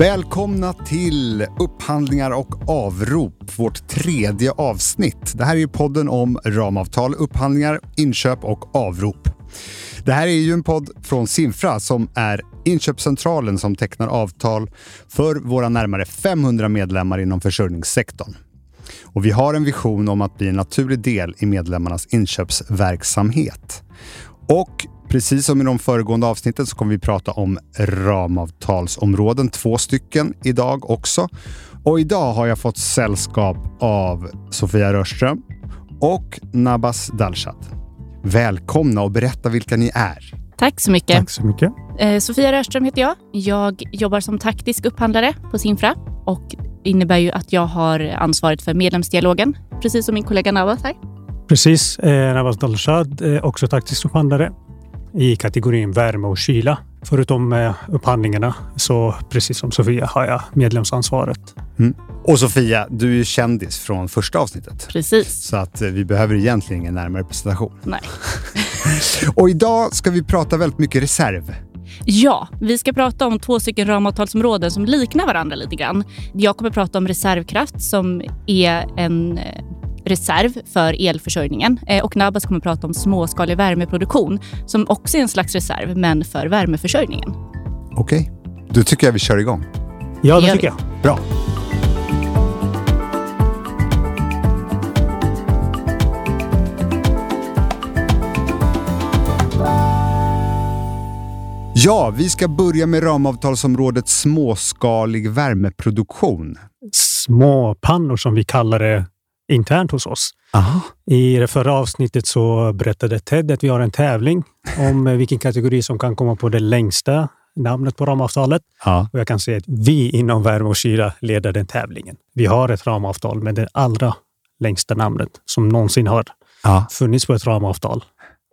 Välkomna till Upphandlingar och avrop, vårt tredje avsnitt. Det här är podden om ramavtal, upphandlingar, inköp och avrop. Det här är ju en podd från Simfra som är inköpscentralen som tecknar avtal för våra närmare 500 medlemmar inom försörjningssektorn. Och vi har en vision om att bli en naturlig del i medlemmarnas inköpsverksamhet. Och precis som i de föregående avsnitten så kommer vi prata om ramavtalsområden, två stycken idag också. Och idag har jag fått sällskap av Sofia Rörström och Nabas Dalshat. Välkomna och berätta vilka ni är. Tack så mycket. Tack så mycket. Eh, Sofia Rörström heter jag. Jag jobbar som taktisk upphandlare på Simfra och innebär ju att jag har ansvaret för medlemsdialogen, precis som min kollega Nabas här. Precis. Eh, Nabas Dalshad, eh, också taktisk upphandlare i kategorin värme och kyla. Förutom eh, upphandlingarna så precis som Sofia har jag medlemsansvaret. Mm. Och Sofia, du är ju kändis från första avsnittet. Precis. Så att eh, vi behöver egentligen ingen närmare presentation. Nej. och idag ska vi prata väldigt mycket reserv. Ja, vi ska prata om två stycken ramavtalsområden som liknar varandra lite grann. Jag kommer prata om reservkraft som är en eh, reserv för elförsörjningen eh, och Nabas kommer prata om småskalig värmeproduktion som också är en slags reserv men för värmeförsörjningen. Okej, okay. då tycker jag vi kör igång. Ja, det tycker jag. Bra. Ja, vi ska börja med ramavtalsområdet småskalig värmeproduktion. Småpannor som vi kallar det internt hos oss. Aha. I det förra avsnittet så berättade Ted att vi har en tävling om vilken kategori som kan komma på det längsta namnet på ramavtalet. Ja. Och jag kan säga att vi inom värme och kyla leder den tävlingen. Vi har ett ramavtal med det allra längsta namnet som någonsin har ja. funnits på ett ramavtal.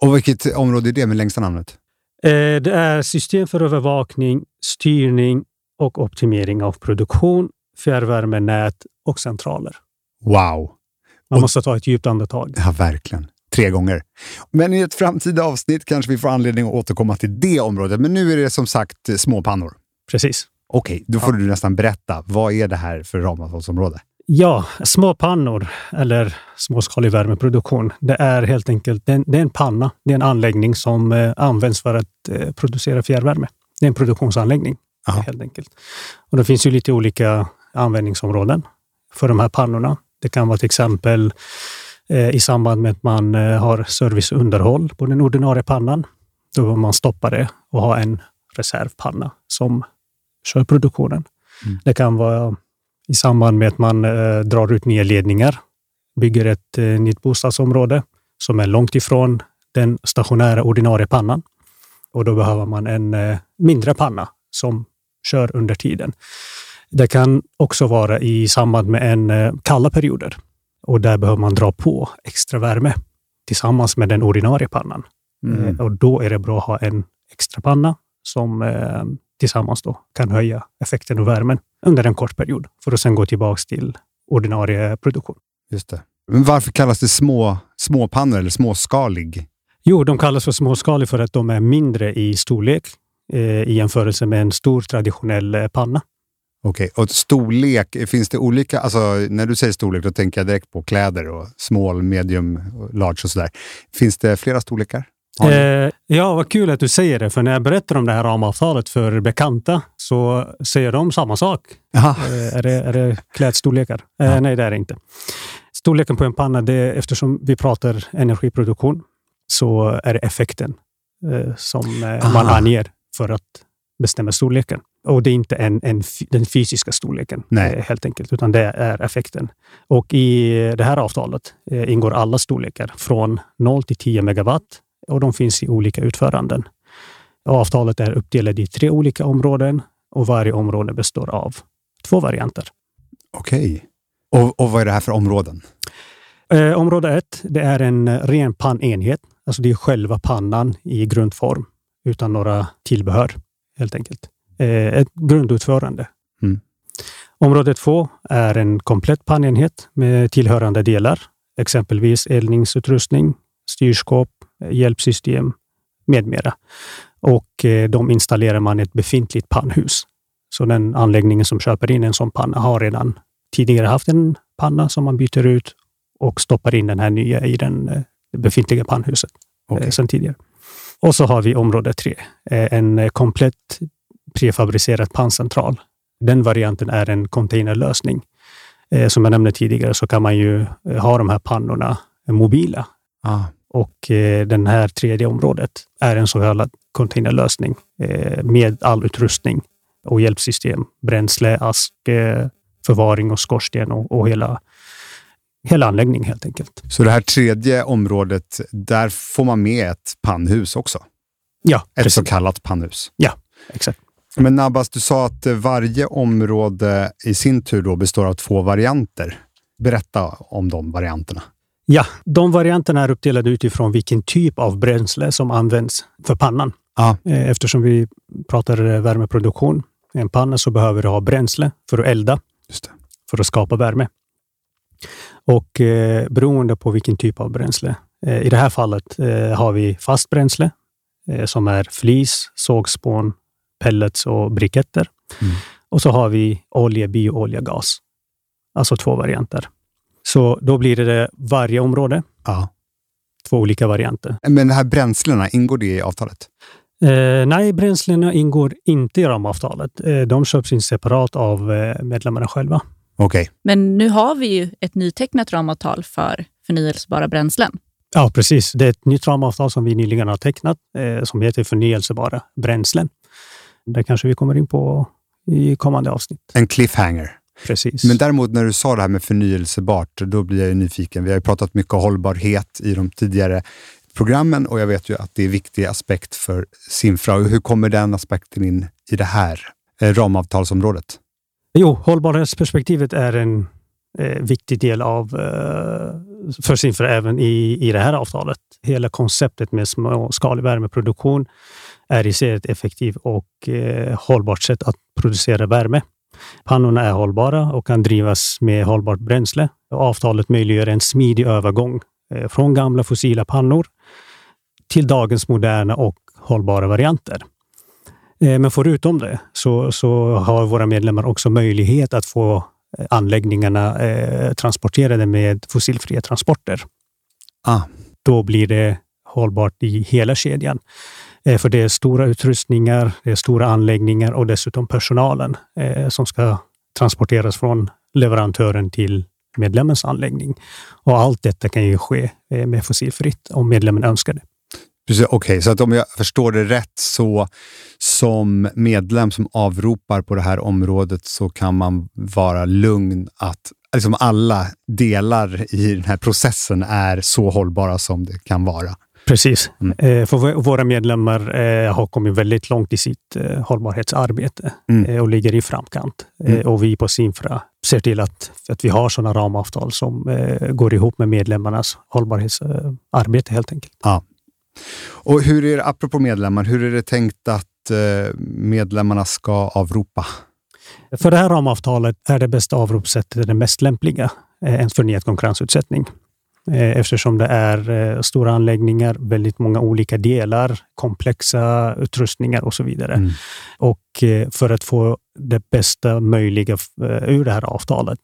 Och vilket område är det med längsta namnet? Eh, det är system för övervakning, styrning och optimering av produktion, fjärrvärmenät och centraler. Wow! Man måste ta ett djupt andetag. Ja, verkligen. Tre gånger. Men i ett framtida avsnitt kanske vi får anledning att återkomma till det området. Men nu är det som sagt småpannor. Precis. Okej, då får ja. du nästan berätta. Vad är det här för ramavtalsområde? Ja, småpannor eller småskalig värmeproduktion. Det är helt enkelt det är, det är en panna. Det är en anläggning som eh, används för att eh, producera fjärrvärme. Det är en produktionsanläggning Aha. helt enkelt. Och det finns ju lite olika användningsområden för de här pannorna. Det kan vara till exempel eh, i samband med att man eh, har serviceunderhåll på den ordinarie pannan. Då vill man stoppa det och ha en reservpanna som kör produktionen. Mm. Det kan vara i samband med att man eh, drar ut nya ledningar, bygger ett nytt bostadsområde som är långt ifrån den stationära ordinarie pannan. Och då behöver man en mindre panna som kör under tiden. Det kan också vara i samband med en eh, kalla perioder och där behöver man dra på extra värme tillsammans med den ordinarie pannan. Mm. Eh, och då är det bra att ha en extra panna som eh, tillsammans då kan höja effekten och värmen under en kort period för att sedan gå tillbaka till ordinarie produktion. Just det. Men varför kallas det små, småpannor eller småskalig? Jo, de kallas för småskalig för att de är mindre i storlek eh, i jämförelse med en stor traditionell panna. Okej, okay. och storlek, finns det olika? Alltså, när du säger storlek, då tänker jag direkt på kläder och small, medium, large och sådär. Finns det flera storlekar? Eh, ja, vad kul att du säger det, för när jag berättar om det här ramavtalet för bekanta så säger de samma sak. Eh, är, det, är det klädstorlekar? Eh, ja. Nej, det är det inte. Storleken på en panna, det är, eftersom vi pratar energiproduktion, så är det effekten eh, som eh, man anger för att bestämma storleken. Och det är inte en, en, den fysiska storleken Nej. helt enkelt, utan det är effekten. Och i det här avtalet eh, ingår alla storlekar från 0 till 10 megawatt och de finns i olika utföranden. Avtalet är uppdelat i tre olika områden och varje område består av två varianter. Okej. Och, och vad är det här för områden? Eh, område ett, det är en ren pannenhet. Alltså det är själva pannan i grundform utan några tillbehör helt enkelt. Eh, ett grundutförande. Mm. Område två är en komplett pannenhet med tillhörande delar, exempelvis eldningsutrustning, styrskåp, hjälpsystem med mera. Och eh, de installerar man ett befintligt pannhus Så den anläggningen som köper in en sån panna har redan tidigare haft en panna som man byter ut och stoppar in den här nya i den eh, befintliga pannhuset okay. sedan tidigare. Och så har vi område tre, en komplett prefabricerad panncentral. Den varianten är en containerlösning. Som jag nämnde tidigare så kan man ju ha de här pannorna mobila. Ah. Och eh, den här tredje området är en så kallad containerlösning eh, med all utrustning och hjälpsystem, bränsle, ask, eh, förvaring och skorsten och, och hela, hela anläggningen helt enkelt. Så det här tredje området, där får man med ett pannhus också? Ja. Ett precis. så kallat pannhus? Ja, exakt. Men Nabbas, du sa att varje område i sin tur då består av två varianter. Berätta om de varianterna. Ja, de varianterna är uppdelade utifrån vilken typ av bränsle som används för pannan. Ah. Eftersom vi pratar värmeproduktion. I en panna så behöver du ha bränsle för att elda, för att skapa värme. Och eh, beroende på vilken typ av bränsle. Eh, I det här fallet eh, har vi fast bränsle eh, som är flis, sågspån, pellets och briketter. Mm. Och så har vi olja, bioolja, gas. Alltså två varianter. Så då blir det varje område. Ja. Två olika varianter. Men de här bränslena, ingår det i avtalet? Eh, nej, bränslena ingår inte i ramavtalet. Eh, de köps in separat av eh, medlemmarna själva. Okay. Men nu har vi ju ett nytecknat ramavtal för förnyelsebara bränslen. Ja, precis. Det är ett nytt ramavtal som vi nyligen har tecknat eh, som heter förnyelsebara bränslen. Det kanske vi kommer in på i kommande avsnitt. En cliffhanger. Precis. Men däremot när du sa det här med förnyelsebart, då blir jag nyfiken. Vi har ju pratat mycket hållbarhet i de tidigare programmen och jag vet ju att det är en viktig aspekt för Simfra. Hur kommer den aspekten in i det här eh, ramavtalsområdet? Jo, hållbarhetsperspektivet är en eh, viktig del av eh, för Simfra även i, i det här avtalet. Hela konceptet med småskalig värmeproduktion är i sig ett effektivt och eh, hållbart sätt att producera värme. Pannorna är hållbara och kan drivas med hållbart bränsle. Avtalet möjliggör en smidig övergång eh, från gamla fossila pannor till dagens moderna och hållbara varianter. Eh, men förutom det så, så har våra medlemmar också möjlighet att få eh, anläggningarna eh, transporterade med fossilfria transporter. Ah. Då blir det hållbart i hela kedjan. Eh, för det är stora utrustningar, det är stora anläggningar och dessutom personalen eh, som ska transporteras från leverantören till medlemmens anläggning. Och allt detta kan ju ske eh, med fossilfritt om medlemmen önskar det. Okej, okay, så att om jag förstår det rätt så som medlem som avropar på det här området så kan man vara lugn att liksom alla delar i den här processen är så hållbara som det kan vara. Precis. Mm. Eh, för våra medlemmar eh, har kommit väldigt långt i sitt eh, hållbarhetsarbete mm. och ligger i framkant. Mm. Och vi på Simfra ser till att, att vi har sådana ramavtal som går ihop med medlemmarnas hållbarhetsarbete helt enkelt. Ja. Och hur är det, apropå medlemmar, hur är det tänkt att medlemmarna ska avropa? För det här ramavtalet är det bästa avropssättet det mest lämpliga, en förnyad konkurrensutsättning. Eh, eftersom det är eh, stora anläggningar, väldigt många olika delar, komplexa utrustningar och så vidare. Mm. Och eh, för att få det bästa möjliga ur det här avtalet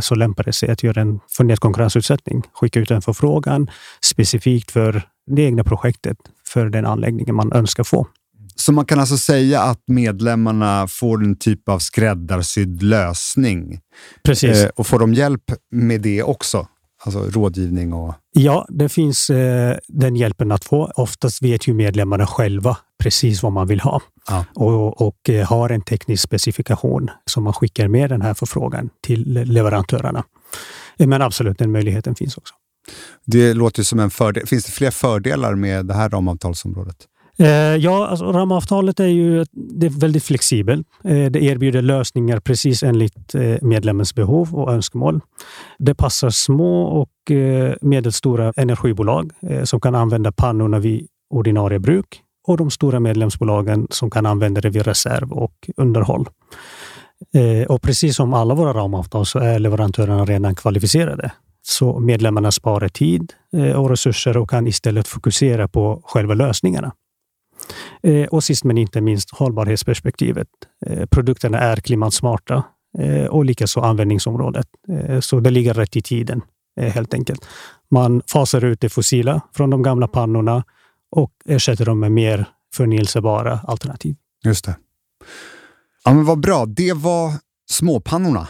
så lämpar det sig att göra en förnyad konkurrensutsättning. Skicka ut en förfrågan specifikt för det egna projektet, för den anläggningen man önskar få. Så man kan alltså säga att medlemmarna får en typ av skräddarsydd lösning? Precis. och får de hjälp med det också? Alltså rådgivning och... Ja, det finns eh, den hjälpen att få. Oftast vet ju medlemmarna själva precis vad man vill ha ja. och, och eh, har en teknisk specifikation som man skickar med den här förfrågan till leverantörerna. Men absolut, den möjligheten finns också. Det låter som en fördel. Finns det fler fördelar med det här ramavtalsområdet? Eh, ja, alltså, ramavtalet är ju det är väldigt flexibelt. Eh, det erbjuder lösningar precis enligt eh, medlemmens behov och önskemål. Det passar små och eh, medelstora energibolag eh, som kan använda pannorna vid ordinarie bruk och de stora medlemsbolagen som kan använda det vid reserv och underhåll. Eh, och precis som alla våra ramavtal så är leverantörerna redan kvalificerade. Så medlemmarna sparar tid och resurser och kan istället fokusera på själva lösningarna. Eh, och sist men inte minst hållbarhetsperspektivet. Eh, produkterna är klimatsmarta eh, och likaså användningsområdet. Eh, så det ligger rätt i tiden eh, helt enkelt. Man fasar ut det fossila från de gamla pannorna och ersätter dem med mer förnyelsebara alternativ. Just det. Ja, men vad bra. Det var småpannorna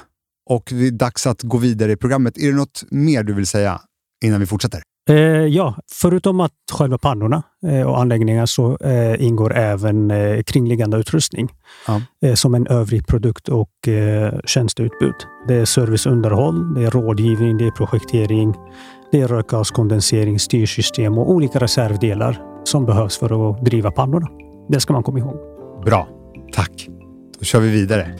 och det är dags att gå vidare i programmet. Är det något mer du vill säga innan vi fortsätter? Eh, ja, förutom att själva pannorna eh, och anläggningar så eh, ingår även eh, kringliggande utrustning Ja. eh, som en övrig produkt och eh, tjänsteutbud. Det är serviceunderhåll, det är rådgivning, det är projektering, det är rökgaskondensering, styrsystem och olika reservdelar som behövs för att driva pannorna. Det ska man komma ihåg. Bra, tack. Då kör vi vidare.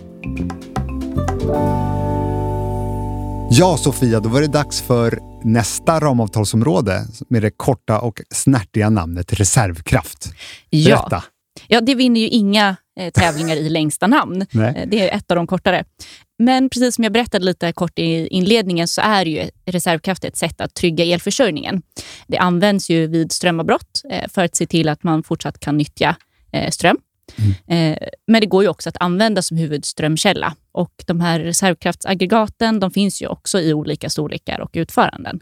Ja, Sofia, då var det dags för nästa ramavtalsområde med det korta och snärtiga namnet reservkraft. Ja. Berätta. Ja, det vinner ju inga eh, tävlingar i längsta namn. Nej. Eh, Det är ett av de kortare. Men precis som jag berättade lite kort i inledningen så är ju reservkraft ett sätt att trygga elförsörjningen. Det används ju vid strömavbrott eh, för att se till att man fortsatt kan nyttja eh, ström. Eh, Men det går ju också att använda som huvudströmkälla. Och de här reservkraftsaggregaten de finns ju också i olika storlekar och utföranden.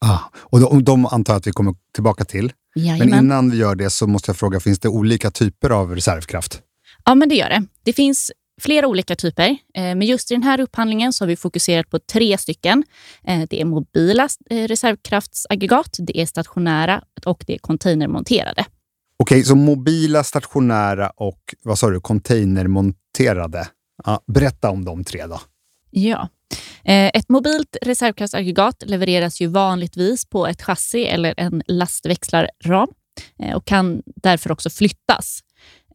Ah, och de, de antar jag att vi kommer tillbaka till. Men Jajamän. innan vi gör det så måste jag fråga, finns det olika typer av reservkraft? Ja, men det gör det. Det finns flera olika typer, eh, men just i den här upphandlingen så har vi fokuserat på tre stycken. Eh, Det är mobila reservkraftsaggregat, det är stationära och det är containermonterade. Okej, så mobila, stationära och vad sa du, containermonterade. Ja, berätta om de tre då. Ja. Eh, ett mobilt reservkraftsaggregat levereras ju vanligtvis på ett chassi eller en lastväxlarram eh, och kan därför också flyttas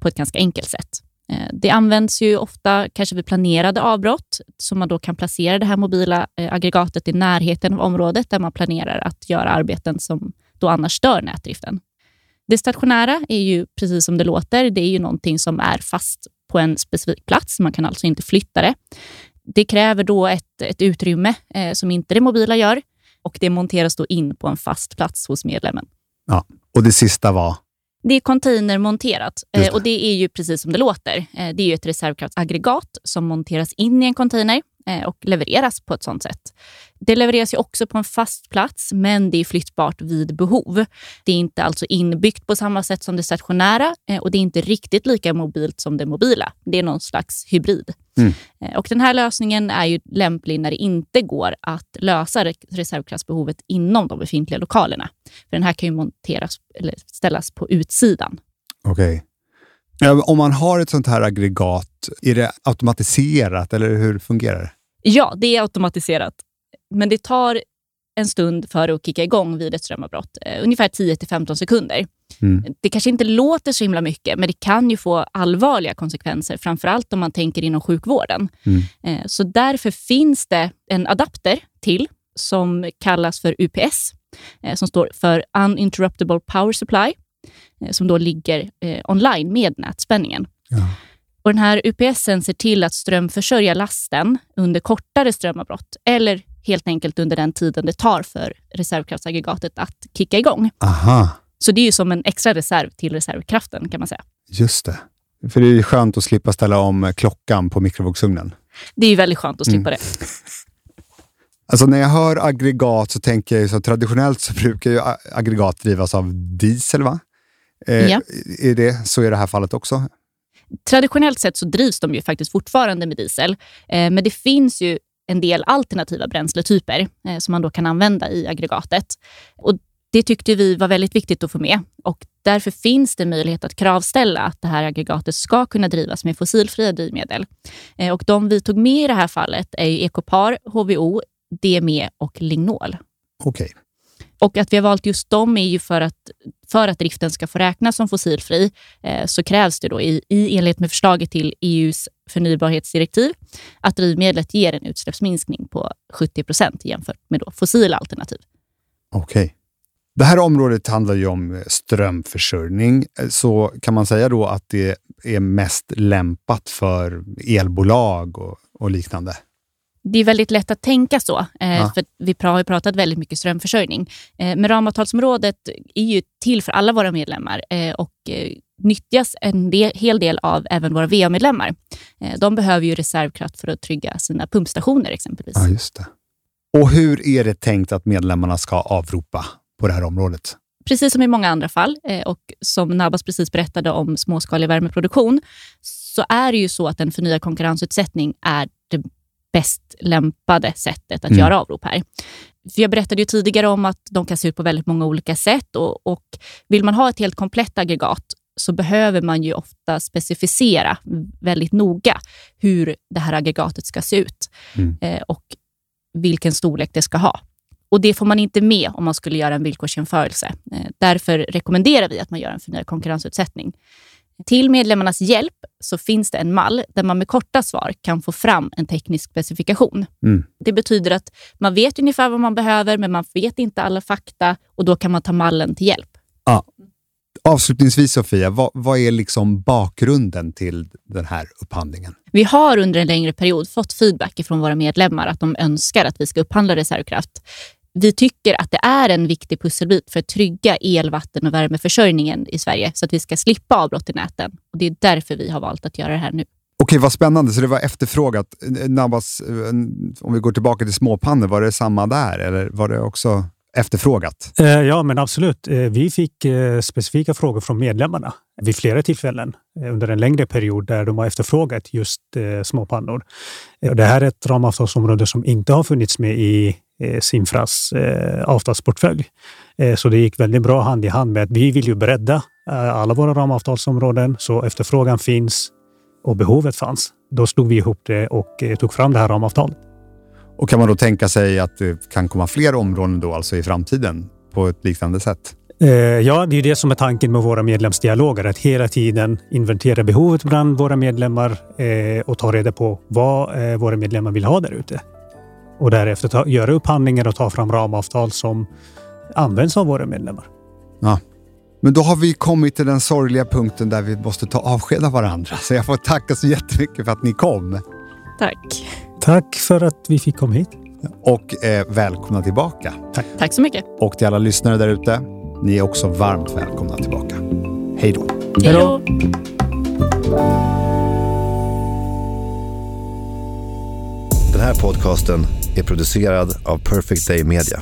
på ett ganska enkelt sätt. Eh, det används ju ofta kanske vid planerade avbrott, så man då kan placera det här mobila aggregatet i närheten av området där man planerar att göra arbeten som då annars stör nätdriften. Det stationära är ju precis som det låter. Det är ju någonting som är fast på en specifik plats. Man kan alltså inte flytta det. Det kräver då ett, ett utrymme eh, som inte det mobila gör och det monteras då in på en fast plats hos medlemmen. Ja. Och det sista var? Det är containermonterat eh, det. och det är ju precis som det låter. Eh, Det är ett reservkraftsaggregat som monteras in i en container och levereras på ett sånt sätt. Det levereras ju också på en fast plats, men det är flyttbart vid behov. Det är inte alltså inbyggt på samma sätt som det stationära eh, och det är inte riktigt lika mobilt som det mobila. Det är någon slags hybrid. Mm. Eh, Och Den här lösningen är ju lämplig när det inte går att lösa re- reservkraftsbehovet inom de befintliga lokalerna. För Den här kan ju monteras eller ställas på utsidan. Okej. Ja, om man har ett sånt här aggregat, är det automatiserat eller hur fungerar det? Ja, det är automatiserat, men det tar en stund för att kicka igång vid ett strömavbrott. Eh, ungefär 10-15 sekunder. Mm. Det kanske inte låter så himla mycket, men det kan ju få allvarliga konsekvenser, framför allt om man tänker inom sjukvården. Mm. Eh, Så därför finns det en adapter till som kallas för UPS, eh, som står för Uninterruptible Power Supply, som då ligger online med nätspänningen. Ja. Och den här UPSen ser till att strömförsörja lasten under kortare strömavbrott eller helt enkelt under den tiden det tar för reservkraftsaggregatet att kicka igång. Aha, Så det är ju som en extra reserv till reservkraften kan man säga. just det. För det är skönt att slippa ställa om klockan på mikrovågsugnen. Det är ju väldigt skönt att slippa det. Alltså när jag hör aggregat så tänker jag så traditionellt så brukar ju aggregat drivas av diesel, va? Eh, Ja. Är det så i det här fallet också? Traditionellt sett så drivs de ju faktiskt fortfarande med diesel, eh, men det finns ju en del alternativa bränsletyper eh, som man då kan använda i aggregatet. Och det tyckte vi var väldigt viktigt att få med och därför finns det möjlighet att kravställa att det här aggregatet ska kunna drivas med fossilfria drivmedel. Eh, Och de vi tog med i det här fallet är Ecopar, HVO, DME och Lignol. Okej. Och att vi har valt just dem är ju för att, för att driften ska få räknas som fossilfri eh, så krävs det då i, i enlighet med förslaget till EUs förnybarhetsdirektiv att drivmedlet ger en utsläppsminskning på 70 procent jämfört med då fossila alternativ. Okej. Det här området handlar ju om eh, strömförsörjning, eh, så kan man säga då att det är mest lämpat för elbolag och, och liknande? Det är väldigt lätt att tänka så, eh, Ja. för vi har pratat väldigt mycket strömförsörjning. Eh, men ramavtalsområdet är ju till för alla våra medlemmar eh, och nyttjas en del, hel del av även våra VA-medlemmar. De behöver ju reservkraft för att trygga sina pumpstationer exempelvis. Ja, just det. Och hur är det tänkt att medlemmarna ska avropa på det här området? Precis som i många andra fall och som Nabas precis berättade om småskalig värmeproduktion, så är det ju så att en förnyad konkurrensutsättning är det bäst lämpade sättet att Mm. göra avrop här. För jag berättade ju tidigare om att de kan se ut på väldigt många olika sätt och, och vill man ha ett helt komplett aggregat så behöver man ju ofta specificera väldigt noga hur det här aggregatet ska se ut Mm. eh, och vilken storlek det ska ha. Och Det får man inte med om man skulle göra en villkorsjämförelse. Eh, därför rekommenderar vi att man gör en förnyad konkurrensutsättning. Till medlemmarnas hjälp så finns det en mall där man med korta svar kan få fram en teknisk specifikation. Mm. Det betyder att man vet ungefär vad man behöver, men man vet inte alla fakta och då kan man ta mallen till hjälp. Avslutningsvis Sofia, vad, vad är liksom bakgrunden till den här upphandlingen? Vi har under en längre period fått feedback från våra medlemmar att de önskar att vi ska upphandla reservkraft. Vi tycker att det är en viktig pusselbit för att trygga el-, vatten och värmeförsörjningen i Sverige så att vi ska slippa avbrott i näten. Och Det är därför vi har valt att göra det här nu. Okej, vad spännande. Så det var efterfrågat. Nabbas, eh, om vi går tillbaka till småpannor, var det samma där eller var det också efterfrågat? Eh, Ja, men absolut. Eh, Vi fick specifika frågor från medlemmarna vid flera tillfällen under en längre period där de har efterfrågat just småpannor. Det här är ett ramavtalsområde som inte har funnits med i eh, Simfras eh, avtalsportfölj. Eh, Så det gick väldigt bra hand i hand med att vi vill ju bredda eh, alla våra ramavtalsområden så efterfrågan finns och behovet fanns. Då slog vi ihop det och tog fram det här ramavtalet. Och kan man då tänka sig att det kan komma fler områden då, alltså i framtiden på ett liknande sätt? Ja, det är det som är tanken med våra medlemsdialoger. Att hela tiden inventera behovet bland våra medlemmar och ta reda på vad våra medlemmar vill ha där ute. Och därefter ta, göra upphandlingar och ta fram ramavtal som används av våra medlemmar. Men då har vi kommit till den sorgliga punkten där vi måste ta avsked av varandra. Så jag får tacka så jättemycket för att ni kom. Tack. Tack för att vi fick komma hit. Och eh, välkomna tillbaka. Tack så mycket. Och till alla lyssnare där ute, ni är också varmt välkomna tillbaka. Hej då! Hej då. Den här podcasten är producerad av Perfect Day Media.